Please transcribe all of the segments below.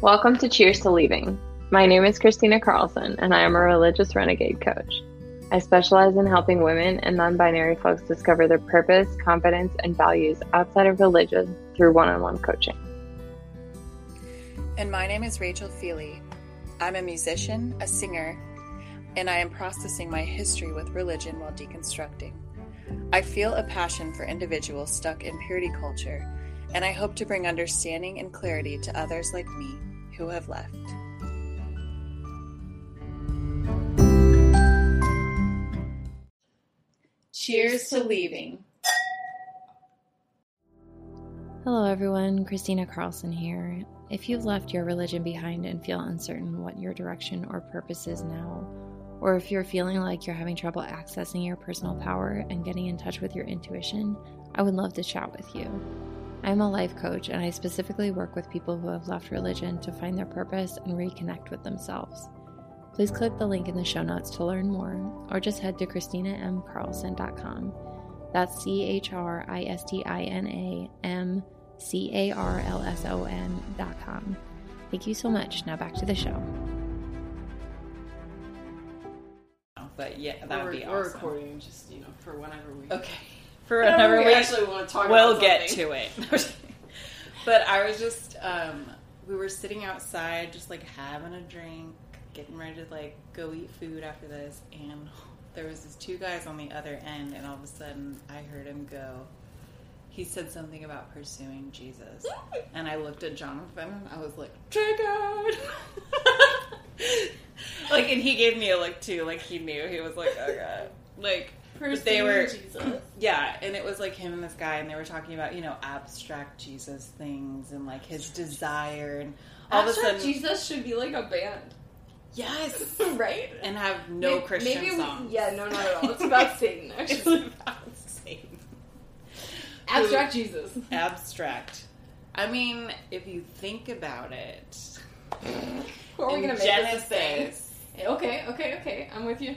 Welcome to Cheers to Leaving. My name is Christina Carlson, and I am a religious renegade coach. I specialize in helping women and non binary folks discover their purpose, confidence, and values outside of religion through one on one coaching. And my name is Rachel Feeley. I'm a musician, a singer, and I am processing my history with religion while deconstructing. I feel a passion for individuals stuck in purity culture, and I hope to bring understanding and clarity to others like me who have left. Cheers to leaving. Hello, everyone. Christina Carlson here. If you've left your religion behind and feel uncertain what your direction or purpose is now, or if you're feeling like you're having trouble accessing your personal power and getting in touch with your intuition, I would love to chat with you. I'm a life coach and I specifically work with people who have left religion to find their purpose and reconnect with themselves. Please click the link in the show notes to learn more, or just head to ChristinaMCarlson.com. That's C H R I S T I N A M C A R L S O N.com. Thank you so much. Now back to the show. But yeah, that would be awesome. we're recording just you know for whenever we Okay. For whenever whenever we we actually want to talk. we'll get to it. but I was just, um, we were sitting outside, just like having a drink, getting ready to like go eat food after this, and there was these two guys on the other end, and all of a sudden I heard him go. He said something about pursuing Jesus, and I looked at Jonathan, and I was like, triggered. like, and he gave me a look too, like he knew. He was like, oh god, like. But they were Jesus. yeah, and it was like him and this guy, and they were talking about you know abstract Jesus things and like his desire, and all of a Abstract sudden, Jesus should be like a band, yes, right? and have no Maybe- Christian maybe we- yeah, no, not at all. It's about Satan. it's Actually, about Satan. abstract Jesus. abstract. I mean, if you think about it, Who are we gonna make this a? Genesis, Okay, okay, okay. I'm with you.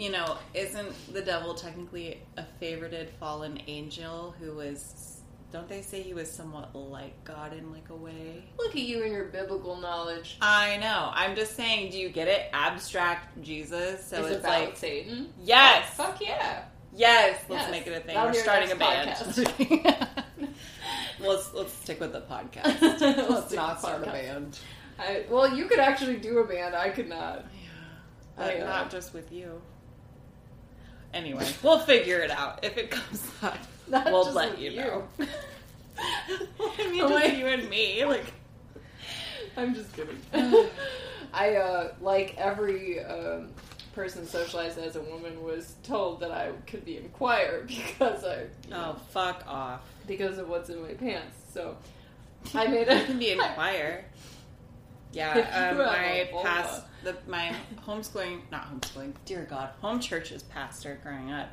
You know, isn't the devil technically a favorited fallen angel who was? Don't they say he was somewhat like God in like a way? Look at you and your biblical knowledge. I know. I'm just saying, do you get it? Abstract Jesus. So is it's about like, Satan. yes, Oh, fuck yeah. yes. Let's Yes. make it a thing. That'll We're starting a band. let's let's stick with the podcast. Let's let's not start a band. I, well, you could actually do a band. I could not. But I, uh, not just with you. Anyway, we'll figure it out if it comes up. Not we'll just let you you. know. I mean, Oh just my- you and me. Like, I'm just kidding. I uh, like every um, person socialized as a woman was told that I could be in choir because I you know, oh, fuck off. because of what's in my pants. So I made You a can be in choir. Yeah, you um, my past the my homeschooling, not homeschooling. Dear God, home church's pastor growing up.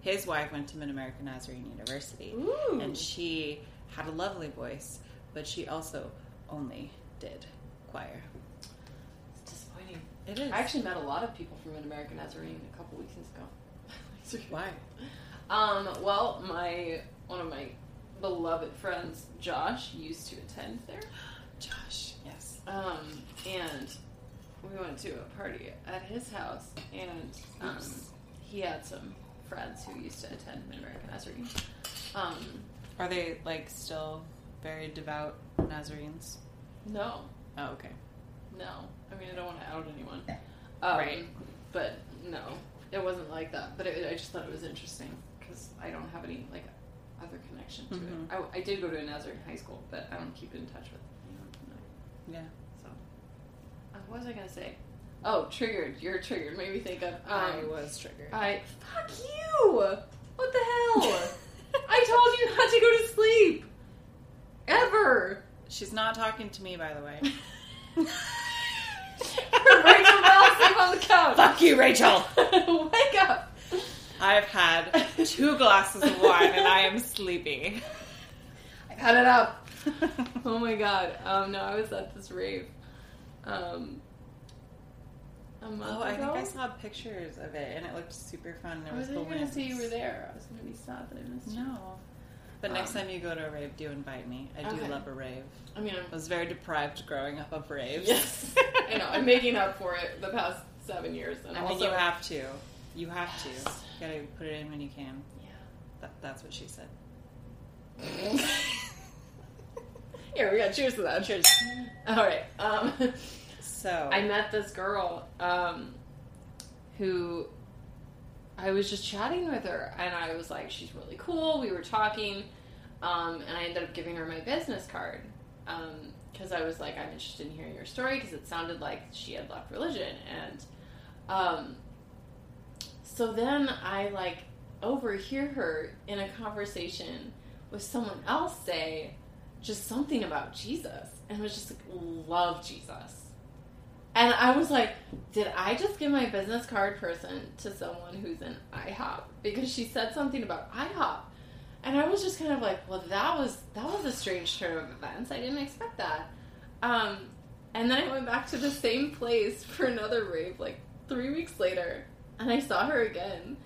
His wife went to Mid American Nazarene University, Ooh. and she had a lovely voice, but she also only did choir. It's disappointing. It is. I actually met a lot of people from an American Nazarene a couple weeks ago. why? Um, well, my one of my beloved friends, Josh, used to attend there. Josh, yes. Um, and we went to a party at his house, and um, he had some friends who used to attend Mid American Nazarene. Um, Are they like still very devout Nazarenes? no, Oh, okay. no. I mean, I don't want to out anyone. Um, Right. But no, it wasn't like that. But it, I just thought it was interesting because I don't have any like other connection to Mhm. it. I, I did go to a Nazarene high school, but I don't keep in touch with. You know, Yeah. What was I gonna say? Oh, triggered. You're triggered. Made me think of. I Um, was triggered. I fuck you. What the hell? I told you not to go to sleep. Ever. She's not talking to me, by the way. Rachel fell asleep on the couch. Fuck you, Rachel. Wake up. I've had two glasses of wine and I am sleepy. I cut it up. Oh my god. Um, no, I was at this rave. Um, a month Oh, I think. I saw pictures of it and it looked super fun. There I was was the gonna wind. say you were there. I was gonna be sad that I missed you. No. But next Um, time you go to a rave, do invite me. I do Okay. love a rave. I mean, I'm I was very deprived growing up of raves. Yes, I know. I'm making up for it the past seven years, and I mean, also you have to. You have to. You gotta put it in when you can. Yeah. That, that's what she said. Here we got cheers to that. Cheers. All right. Um, So I met this girl um, who I was just chatting with her, and I was like, she's really cool. We were talking, um, and I ended up giving her my business card because I was like, I'm interested in hearing your story because it sounded like she had left religion, and um, so then I like overhear her in a conversation with someone else say just something about Jesus, and I was just like, love Jesus. And I was like, did I just give my business card person to someone who's in IHOP? Because she said something about IHOP. And I was just kind of like, well, that was that was a strange turn of events. I didn't expect that. Um, and then I went back to the same place for another rave like three weeks later, and I saw her again.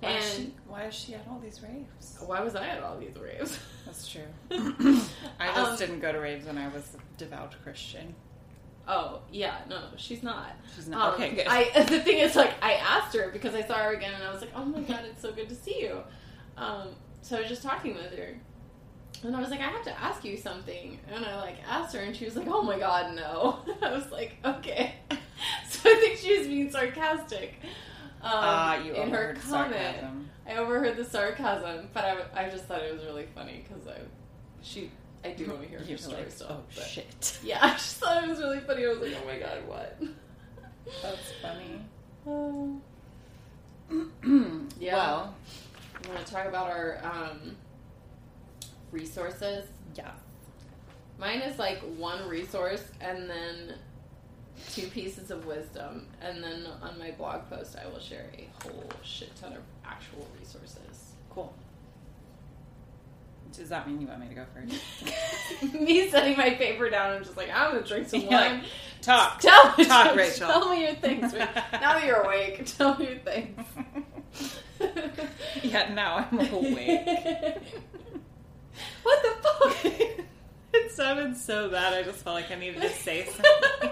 Why, and is she, why is she at all these raves? why was I at all these raves? That's true. I just Um, didn't go to raves when I was a devout Christian. Oh yeah, no, she's not. She's not. Um, okay, good. I the thing is, like, I asked her because I saw her again, and I was like, "Oh my god, it's so good to see you." Um, so I was just talking with her, and I was like, "I have to ask you something," and I like asked her, and she was like, "Oh my god, no." I was like, "Okay." so I think she was being sarcastic. Um, Ah, you in her comment, sarcasm. I overheard the sarcasm, but I, I just thought it was really funny because I she I do want to hear her story like, still. oh but- shit. yeah, I just thought it was really funny. I was like, oh my god, what? That's funny. Oh. Yeah. Well, You want to talk about our um, resources? yeah. Mine is like one resource and then two pieces of wisdom. And then on my blog post, I will share a whole shit ton of actual resources. Cool. Does that mean you want me to go first? Me setting my paper down and just like, I'm to drink some Yeah. wine. Talk. Tell Talk, Rachel. Tell me your things. Now that you're awake, tell me your things. yeah, now I'm awake. what the fuck? it sounded so bad. I just felt like I needed to say something.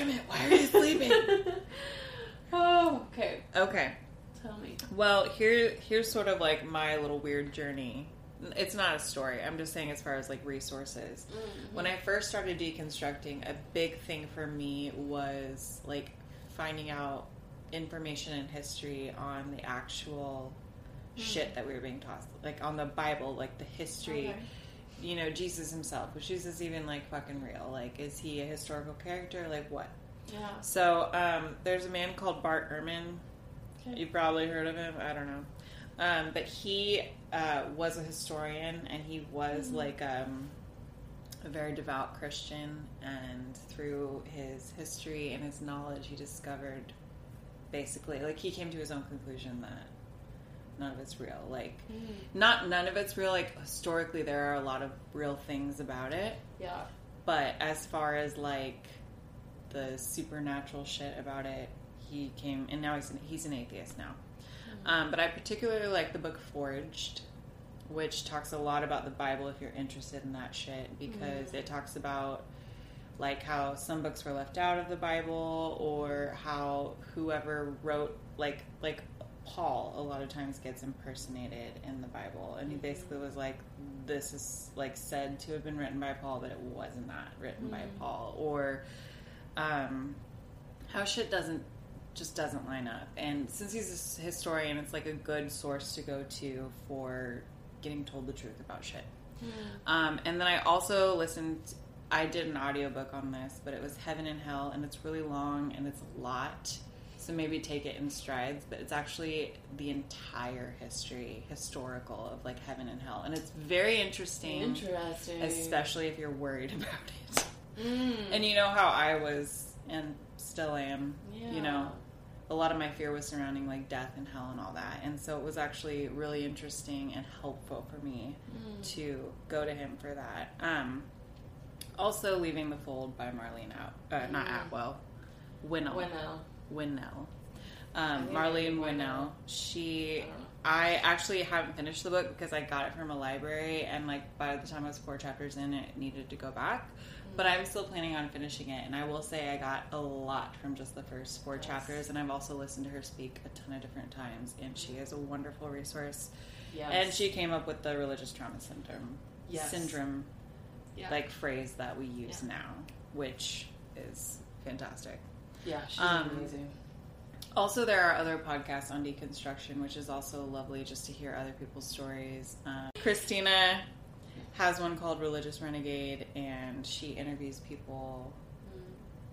Damn it! Why are you sleeping? oh, okay. Okay. Tell me. Well, here here's sort of like my little weird journey. It's not a story. I'm just saying as far as like resources. Mm-hmm. When I first started deconstructing, a big thing for me was like finding out information and history on the actual hmm. shit that we were being taught, like on the Bible, like the history. Okay. You know, Jesus himself. Was Jesus even like fucking real? Like, is he a historical character? Like, what? Yeah. So, um, there's a man called Bart Ehrman. Okay. You've probably heard of him. I don't know. Um, but he uh, was a historian and he was like um, a very devout Christian. And through his history and his knowledge, he discovered basically, like, he came to his own conclusion that none of it's real. Like, mm. not none of it's real. Like, historically, there are a lot of real things about it. Yeah. But as far as like the supernatural shit about it, he came and now he's an, he's an atheist now. Mm. Um, but I particularly like the book Forged, which talks a lot about the Bible if you're interested in that shit because mm. it talks about like how some books were left out of the Bible or how whoever wrote like like Paul a lot of times gets impersonated in the Bible. And he basically was like this is like said to have been written by Paul but it wasn't not written by Paul. Or um how shit doesn't just doesn't line up. And since he's a historian it's like a good source to go to for getting told the truth about shit. Um, and then I also listened. I did an audiobook on this, but it was Heaven and Hell, and it's really long and it's a lot. So maybe take it in strides, but it's actually the entire history, historical of like heaven and hell, and it's very interesting, Interesting. especially if you're worried about it. Mm. And you know how I was and still am. Yeah. You know, a lot of my fear was surrounding like death and hell and all that, and so it was actually really interesting and helpful for me Mm. to go to him for that. Um, also, leaving the fold by Marlene out, uh, not Mm. Atwell, Winell, now? Winell. Um, Marlene Winell. She I. I actually haven't finished the book because I got it from a library, and like by the time I was four chapters in, it needed to go back. But I'm still planning on finishing it, and I will say I got a lot from just the first four Yes. chapters, and I've also listened to her speak a ton of different times, and she is a wonderful resource. Yes. And she came up with the religious trauma syndrome Yes. syndrome yeah. like phrase that we use Yeah. now, which is fantastic. Yeah, she's um, amazing. Also, there are other podcasts on deconstruction, which is also lovely just to hear other people's stories. Um, Christina has one called Religious Renegade, and she interviews people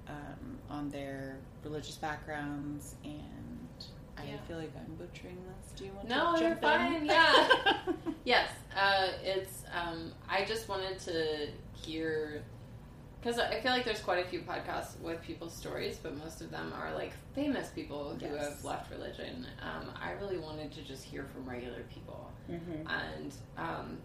um, on their religious backgrounds. And I Yeah. feel like I'm butchering this. Do you want No, to No, you're fine, In? yeah. Yes, uh, it's. Um, I just wanted to hear because I feel like there's quite a few podcasts with people's stories, but most of them are like famous people who Yes. have left religion. Um, I really wanted to just hear from regular people, Mhm. and um,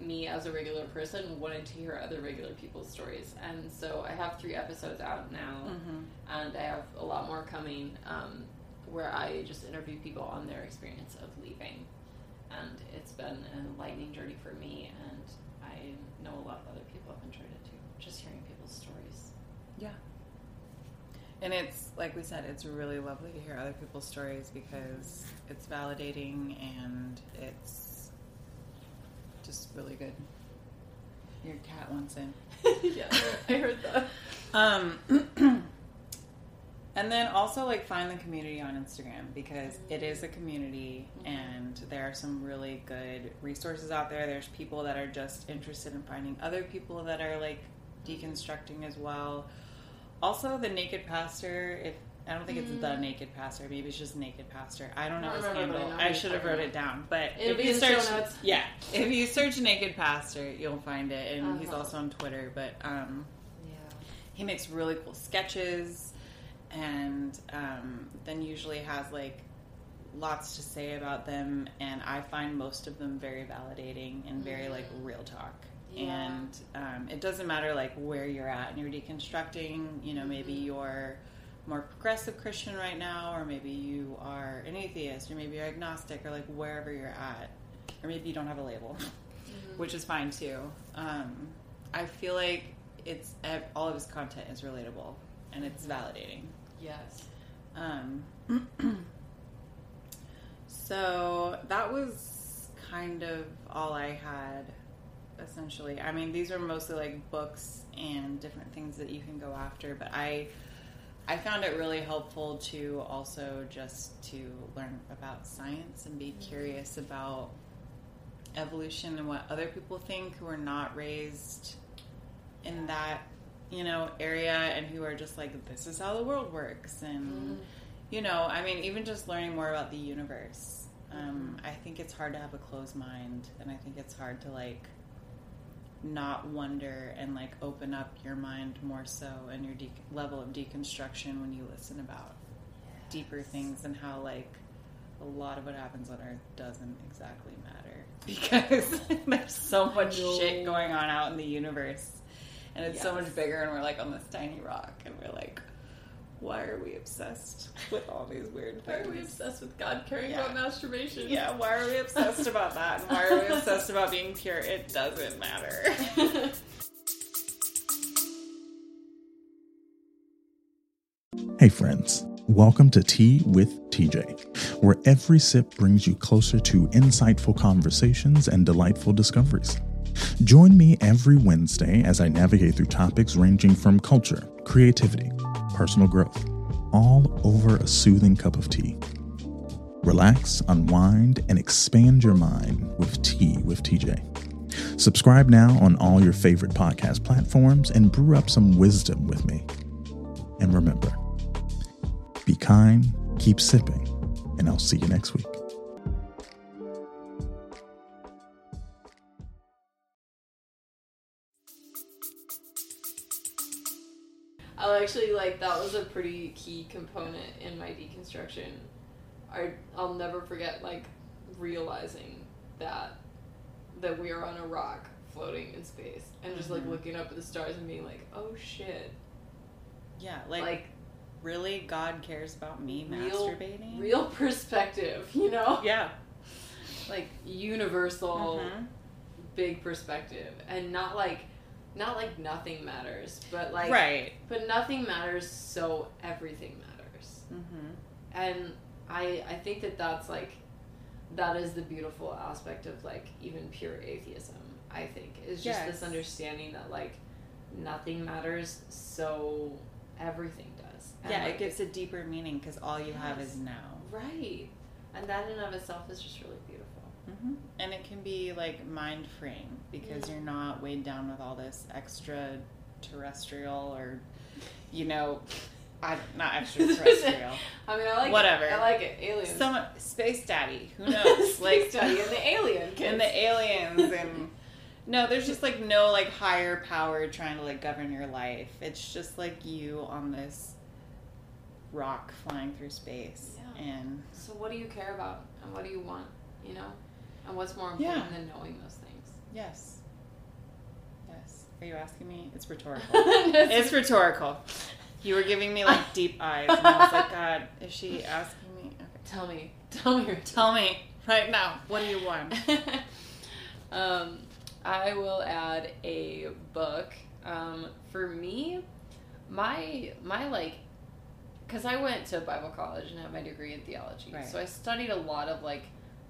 me as a regular person wanted to hear other regular people's stories. And so I have three episodes out now Mhm. and I have a lot more coming um, where I just interview people on their experience of leaving. And it's been an enlightening journey for me, and I know a lot of other people have enjoyed it too. Just hearing. Yeah. And it's like we said, it's really lovely to hear other people's stories because it's validating and it's just really good. Your cat wants in. yeah, I heard that. Um, and then also like find the community on Instagram because it is a community and there are some really good resources out there. There's people that are just interested in finding other people that are like deconstructing as well. Also, the Naked Pastor. If I don't think it's the Naked Pastor, maybe it's just Naked Pastor. I don't know I his remember, but I handle. I should have wrote it down, but It'll if you search, yeah, if you search Naked Pastor, you'll find it, and he's Uh-huh. also on Twitter. But um, Yeah. he makes really cool sketches and um, then usually has like lots to say about them and i find most of them very validating and very like real talk Yeah. and um, it doesn't matter like where you're at and you're deconstructing you know maybe you're more progressive christian right now or maybe you are an atheist or maybe you're agnostic or like wherever you're at or maybe you don't have a label which is fine too um, i feel like it's all of his content is relatable and it's validating Yes. um, so that was kind of all I had, essentially. I mean, these are mostly like books and different things that you can go after, but I. I found it really helpful to also just to learn about science and be mm-hmm. curious about evolution and what other people think who are not raised in that you know area and who are just like this is how the world works and mm-hmm. you know i mean even just learning more about the universe um, mm-hmm. i think it's hard to have a closed mind and i think it's hard to like not wonder and like open up your mind more so and your de- level of deconstruction when you listen about deeper things and how like a lot of what happens on earth doesn't exactly matter because there's so much shit going on out in the universe and it's so much bigger and we're like on this tiny rock and we're like why are we obsessed with all these weird things? Why are we obsessed with God caring Yeah. about masturbation? yeah why are we obsessed about that and why are we obsessed about being pure it doesn't matter Hey, friends. Welcome to Tea with TJ, where every sip brings you closer to insightful conversations and delightful discoveries. Join me every Wednesday as I navigate through topics ranging from culture, creativity, personal growth, all over a soothing cup of tea. Relax, unwind, and expand your mind with Tea with TJ. Subscribe now on all your favorite podcast platforms and brew up some wisdom with me. And remember, be kind, keep sipping, and I'll see you next week. I actually like that was a pretty key component in my deconstruction. I I'll never forget like realizing that that we are on a rock floating in space and just like Mhm. looking up at the stars and being like, oh shit, yeah like, like, really god cares about me real masturbating real perspective, you know? yeah like universal Mhm. big perspective and not like not like nothing matters but like right. but nothing matters so everything matters Mm-hmm. and i i think that that's like that is the beautiful aspect of like even pure atheism i think is just Yes. this understanding that like nothing matters so everything does And, Yeah, like, it gives a deeper meaning because all you have is now. right and that in and of itself is just really beautiful hmm And it can be like mind freeing because Yeah. you're not weighed down with all this extra terrestrial or, you know, I, not extraterrestrial. i mean i like Whatever. it. i like it aliens Some space daddy, who knows? like daddy and the alien kids. and the aliens and no, there's just like no like higher power trying to like govern your life. It's just like you on this rock flying through space. Yeah. And So what do you care about and what do you want, you know? And what's more important Yeah. than knowing those things? yes. Yes. Are you asking me? It's rhetorical. it's rhetorical. You were giving me like deep eyes and I was like, God, is she asking me? Okay. Tell me. Tell me Tell me right now, what do you want? um, I will add a book. Um, for me, my my like, because I went to Bible college and have my degree in theology, Right. so I studied a lot of like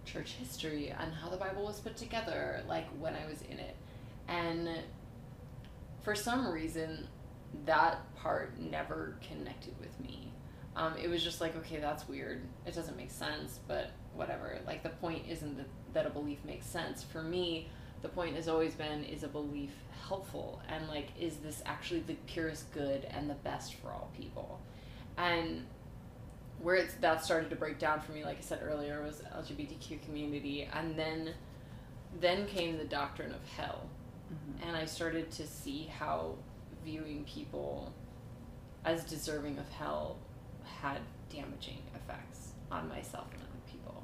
church history and how the Bible was put together, like when I was in it, and for some reason, that part never connected with me. Um, it was just like, okay, that's weird. It doesn't make sense, but whatever. Like, the point isn't that, that a belief makes sense. For me, the point has always been is a belief helpful? And, like, is this actually the purest good and the best for all people? And where it's that started to break down for me, like I said earlier, was LGBTQ community. And then, then came the doctrine of hell Mhm. and I started to see how viewing people as deserving of hell had damaging effects on myself and other people.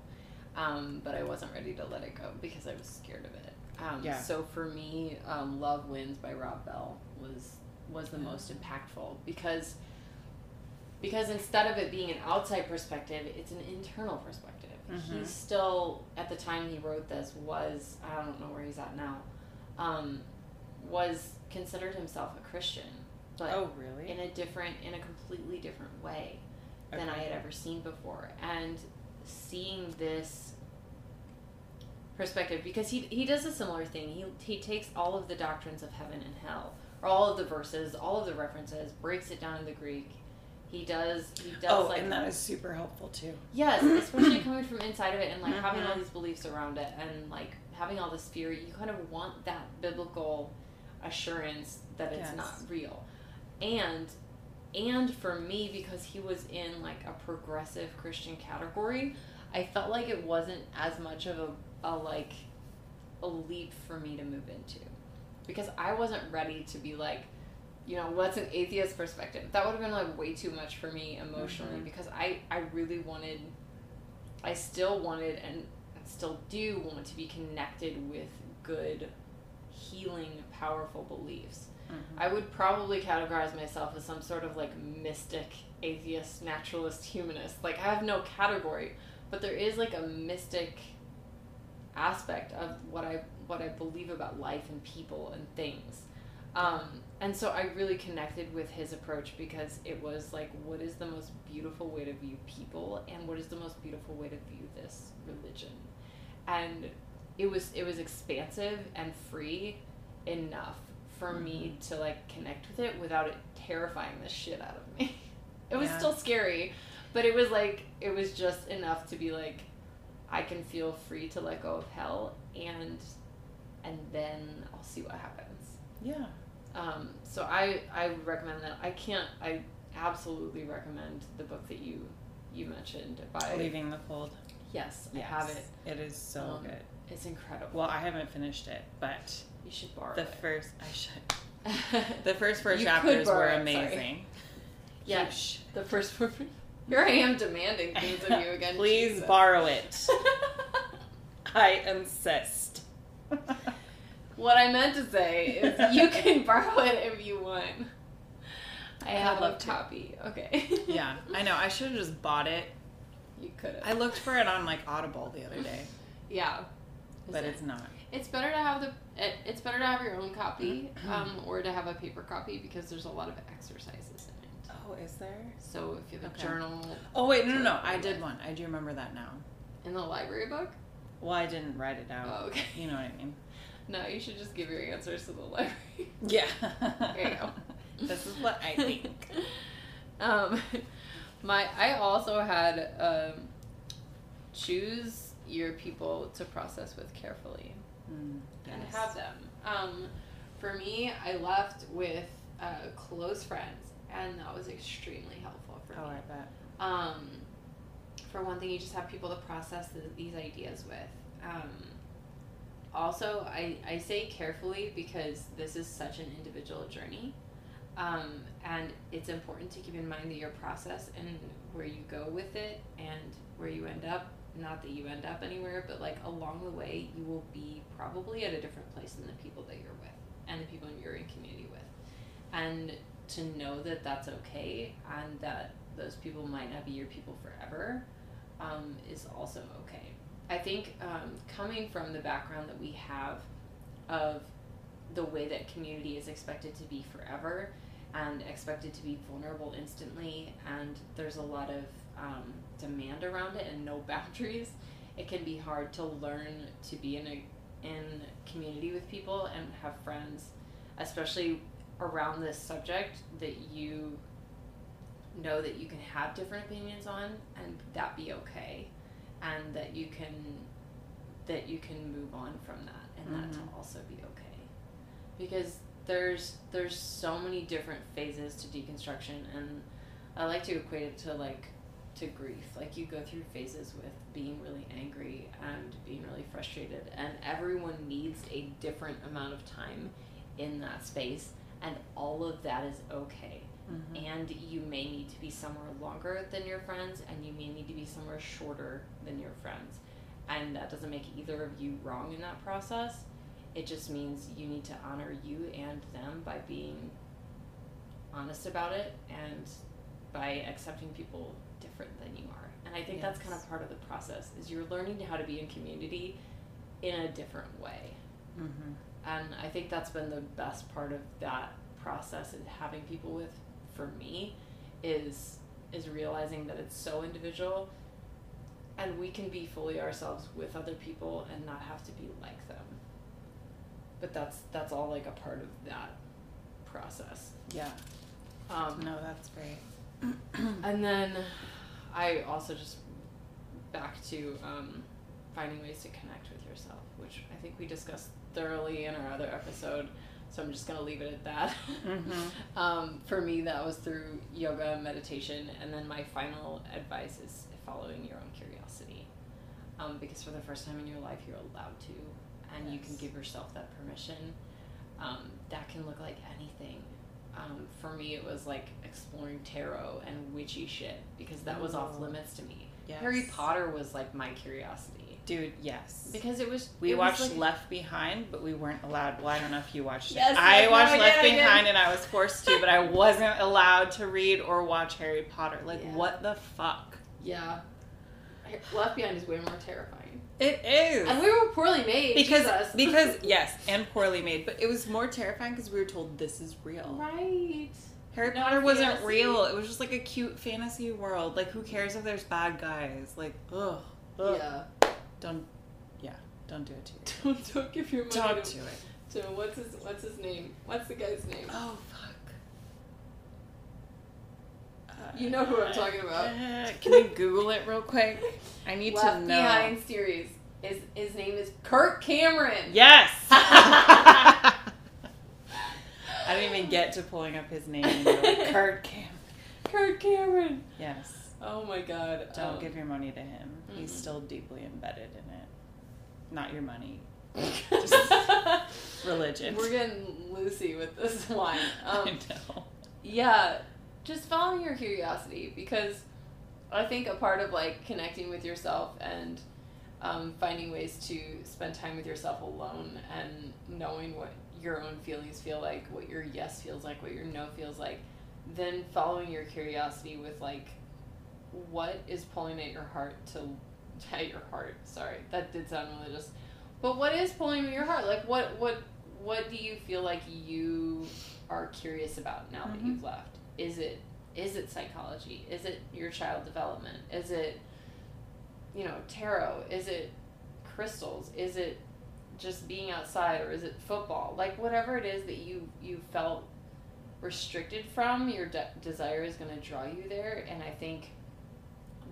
Um, but I wasn't ready to let it go because I was scared of it. Um, Yeah. So for me, um, "Love Wins" by Rob Bell was was the most impactful because because instead of it being an outside perspective, it's an internal perspective. Mhm. He's still at the time he wrote this was I don't know where he's at now um, was considered himself a Christian, but Oh, really? in a different, in a completely different way than I had ever seen before. And seeing this perspective, because he he does a similar thing. He he takes all of the doctrines of heaven and hell, or all of the verses, all of the references, breaks it down in the Greek. He does. He does oh, like and that is super helpful too. Yes, especially coming from inside of it and like having all Mhm. these beliefs around it and like having all this fear, you kind of want that biblical assurance that it's Yes. not real. And and for me because he was in like a progressive Christian category, I felt like it wasn't as much of a, a like a leap for me to move into. Because I wasn't ready to be like you know what's an atheist perspective that would have been like way too much for me emotionally Mhm. because i i really wanted i still wanted and still do want to be connected with good healing powerful beliefs Mhm. i would probably categorize myself as some sort of like mystic atheist naturalist humanist like i have no category but there is like a mystic aspect of what i what i believe about life and people and things um, and so I really connected with his approach because it was like, what is the most beautiful way to view people, and what is the most beautiful way to view this religion? And it was it was expansive and free enough for me to like connect with it without it terrifying the shit out of me. it was Yeah. still scary, but it was like it was just enough to be like, I can feel free to let go of hell, and and then I'll see what happens. Yeah. Um, so I I would recommend that. I can't. I absolutely recommend the book that you you mentioned by Leaving the fold. Yes, I have it. It is so Um, good. It's incredible. Well, I haven't finished it, but you should borrow the it. first I should. The first four chapters were borrow it, sorry. amazing. yeah, the first four. Here I am demanding things of you again. Please Jesus. borrow it. I insist. What I meant to say is you can borrow it if you want. I I'd have a love copy. Okay. yeah, I know. I should have just bought it. You could have. I looked for it on like Audible the other day. Yeah. but it's not. It's better to have the. It, it's better to have your own copy, Mm-hmm. um, or to have a paper copy because there's a lot of exercises in it. Oh, is there? So if you have a journal Oh wait, no, no, no. I did one. I do remember that now. in the library book, Well, I didn't write it out. oh, okay. You know what I mean? No, you should just give your answers to the library. Yeah. There you go. this is what I think. um, my I also had um, choose your people to process with carefully Mm, and have them. Um, for me, I left with uh, close friends, and that was extremely helpful for Oh, me. I bet. Um, for one thing, you just have people to process the, these ideas with. Um, also, I, I say carefully because this is such an individual journey. Um, and it's important to keep in mind that your process and where you go with it and where you end up, not that you end up anywhere, but like along the way, you will be probably at a different place than the people that you're with and the people you're in community with. And to know that that's okay and that those people might not be your people forever um, is also okay. I think um, coming from the background that we have of the way that community is expected to be forever and expected to be vulnerable instantly, and there's a lot of um, demand around it and no boundaries, it can be hard to learn to be in a in community with people and have friends, especially around this subject that you know that you can have different opinions on and that be okay and that you can that you can move on from that and that to Mhm. also be okay. Because there's there's so many different phases to deconstruction and i like to equate it to like to grief. Like you go through phases with being really angry and being really frustrated and everyone needs a different amount of time in that space and all of that is okay Mhm. and you may need to be somewhere longer than your friends and you may need to be somewhere shorter than your friends. And that doesn't make either of you wrong in that process. It just means you need to honor you and them by being honest about it and by accepting people different than you are. And i think that's kind of part of the process is you're learning how to be in community in a different way. Mhm. and I think that's been the best part of that process and having people with for me is is realizing that it's so individual and we can be fully ourselves with other people and not have to be like them. But that's that's all like a part of that process. Yeah. Um No, that's great. and then I also just back to um, finding ways to connect with yourself, which I think we discussed thoroughly in our other episode. So I'm just gonna leave it at that. Mhm. um, for me, that was through yoga, and meditation, and then my final advice is following your own curiosity, um, because for the first time in your life, you're allowed to, and you can give yourself that permission. Um, that can look like anything. Um, for me, it was like exploring tarot and witchy shit because that was off limits to me. Yes. Harry Potter was like my curiosity Dude, yes. because it was. We it was watched like- Left Behind, but we weren't allowed. Well, I don't know if you watched Yes, it. I yes, watched no, Left I did. Behind, and I was forced to, but I wasn't allowed to read or watch Harry Potter. Like, Yeah. what the fuck? Yeah, Left Behind is way more terrifying, It is. and we were poorly made because Jesus. because yes, and poorly made, but it was more terrifying because we were told this is real. right. Harry No Potter wasn't fantasy. real. It was just like a cute fantasy world. Like, who cares if there's bad guys? Like, ugh. ugh. Yeah. Don't. Yeah. Don't do it to yourself. Don't don't give your money Don't to, do it. to what's his what's his name? What's the guy's name? Oh fuck. Uh, You know who I'm talking about. uh, can you Google it real quick? I need Left to know. Behind series. His his name is Kirk Cameron. Yes. I didn't even get to pulling up his name. and you're like, Kurt Cam. Kirk Cameron. Yes. Oh my God. Don't Um, give your money to him. He's Mhm. still deeply embedded in it. Not your money. Religion. We're getting Lucy with this one. I Um, know. yeah, just following your curiosity because I think a part of like connecting with yourself and um, finding ways to spend time with yourself alone and knowing what your own feelings feel like, what your yes feels like, what your no feels like, then following your curiosity with like what is pulling at your heart to at your heart. Sorry, that did sound religious. But what is pulling at your heart? Like what what what do you feel like you are curious about now that Mhm. you've left? Is it is it psychology? Is it your child development? Is it you know tarot? Is it crystals? Is it just being outside or is it football? Like whatever it is that you you felt restricted from, your de- desire is going to draw you there and I think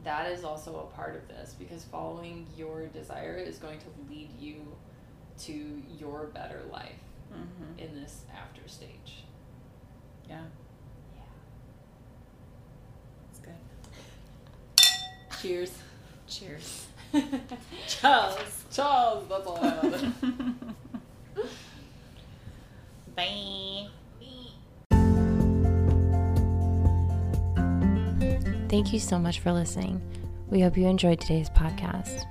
that is also a part of this because following your desire is going to lead you to your better life Mm-hmm. in this after stage. Yeah. Yeah. It's good. Cheers. Cheers. Charles. Charles, that's all I. Bye. Thank you so much for listening. We hope you enjoyed today's podcast.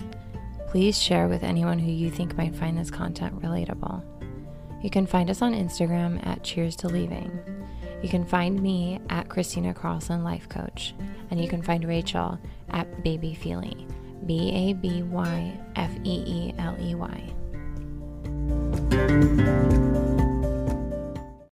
Please share with anyone who you think might find this content relatable. You can find us on Instagram at Cheers to Leaving. You can find me at Christina Carlson Life Coach, and you can find Rachel at Baby Feeley, B A B Y F E E L E Y.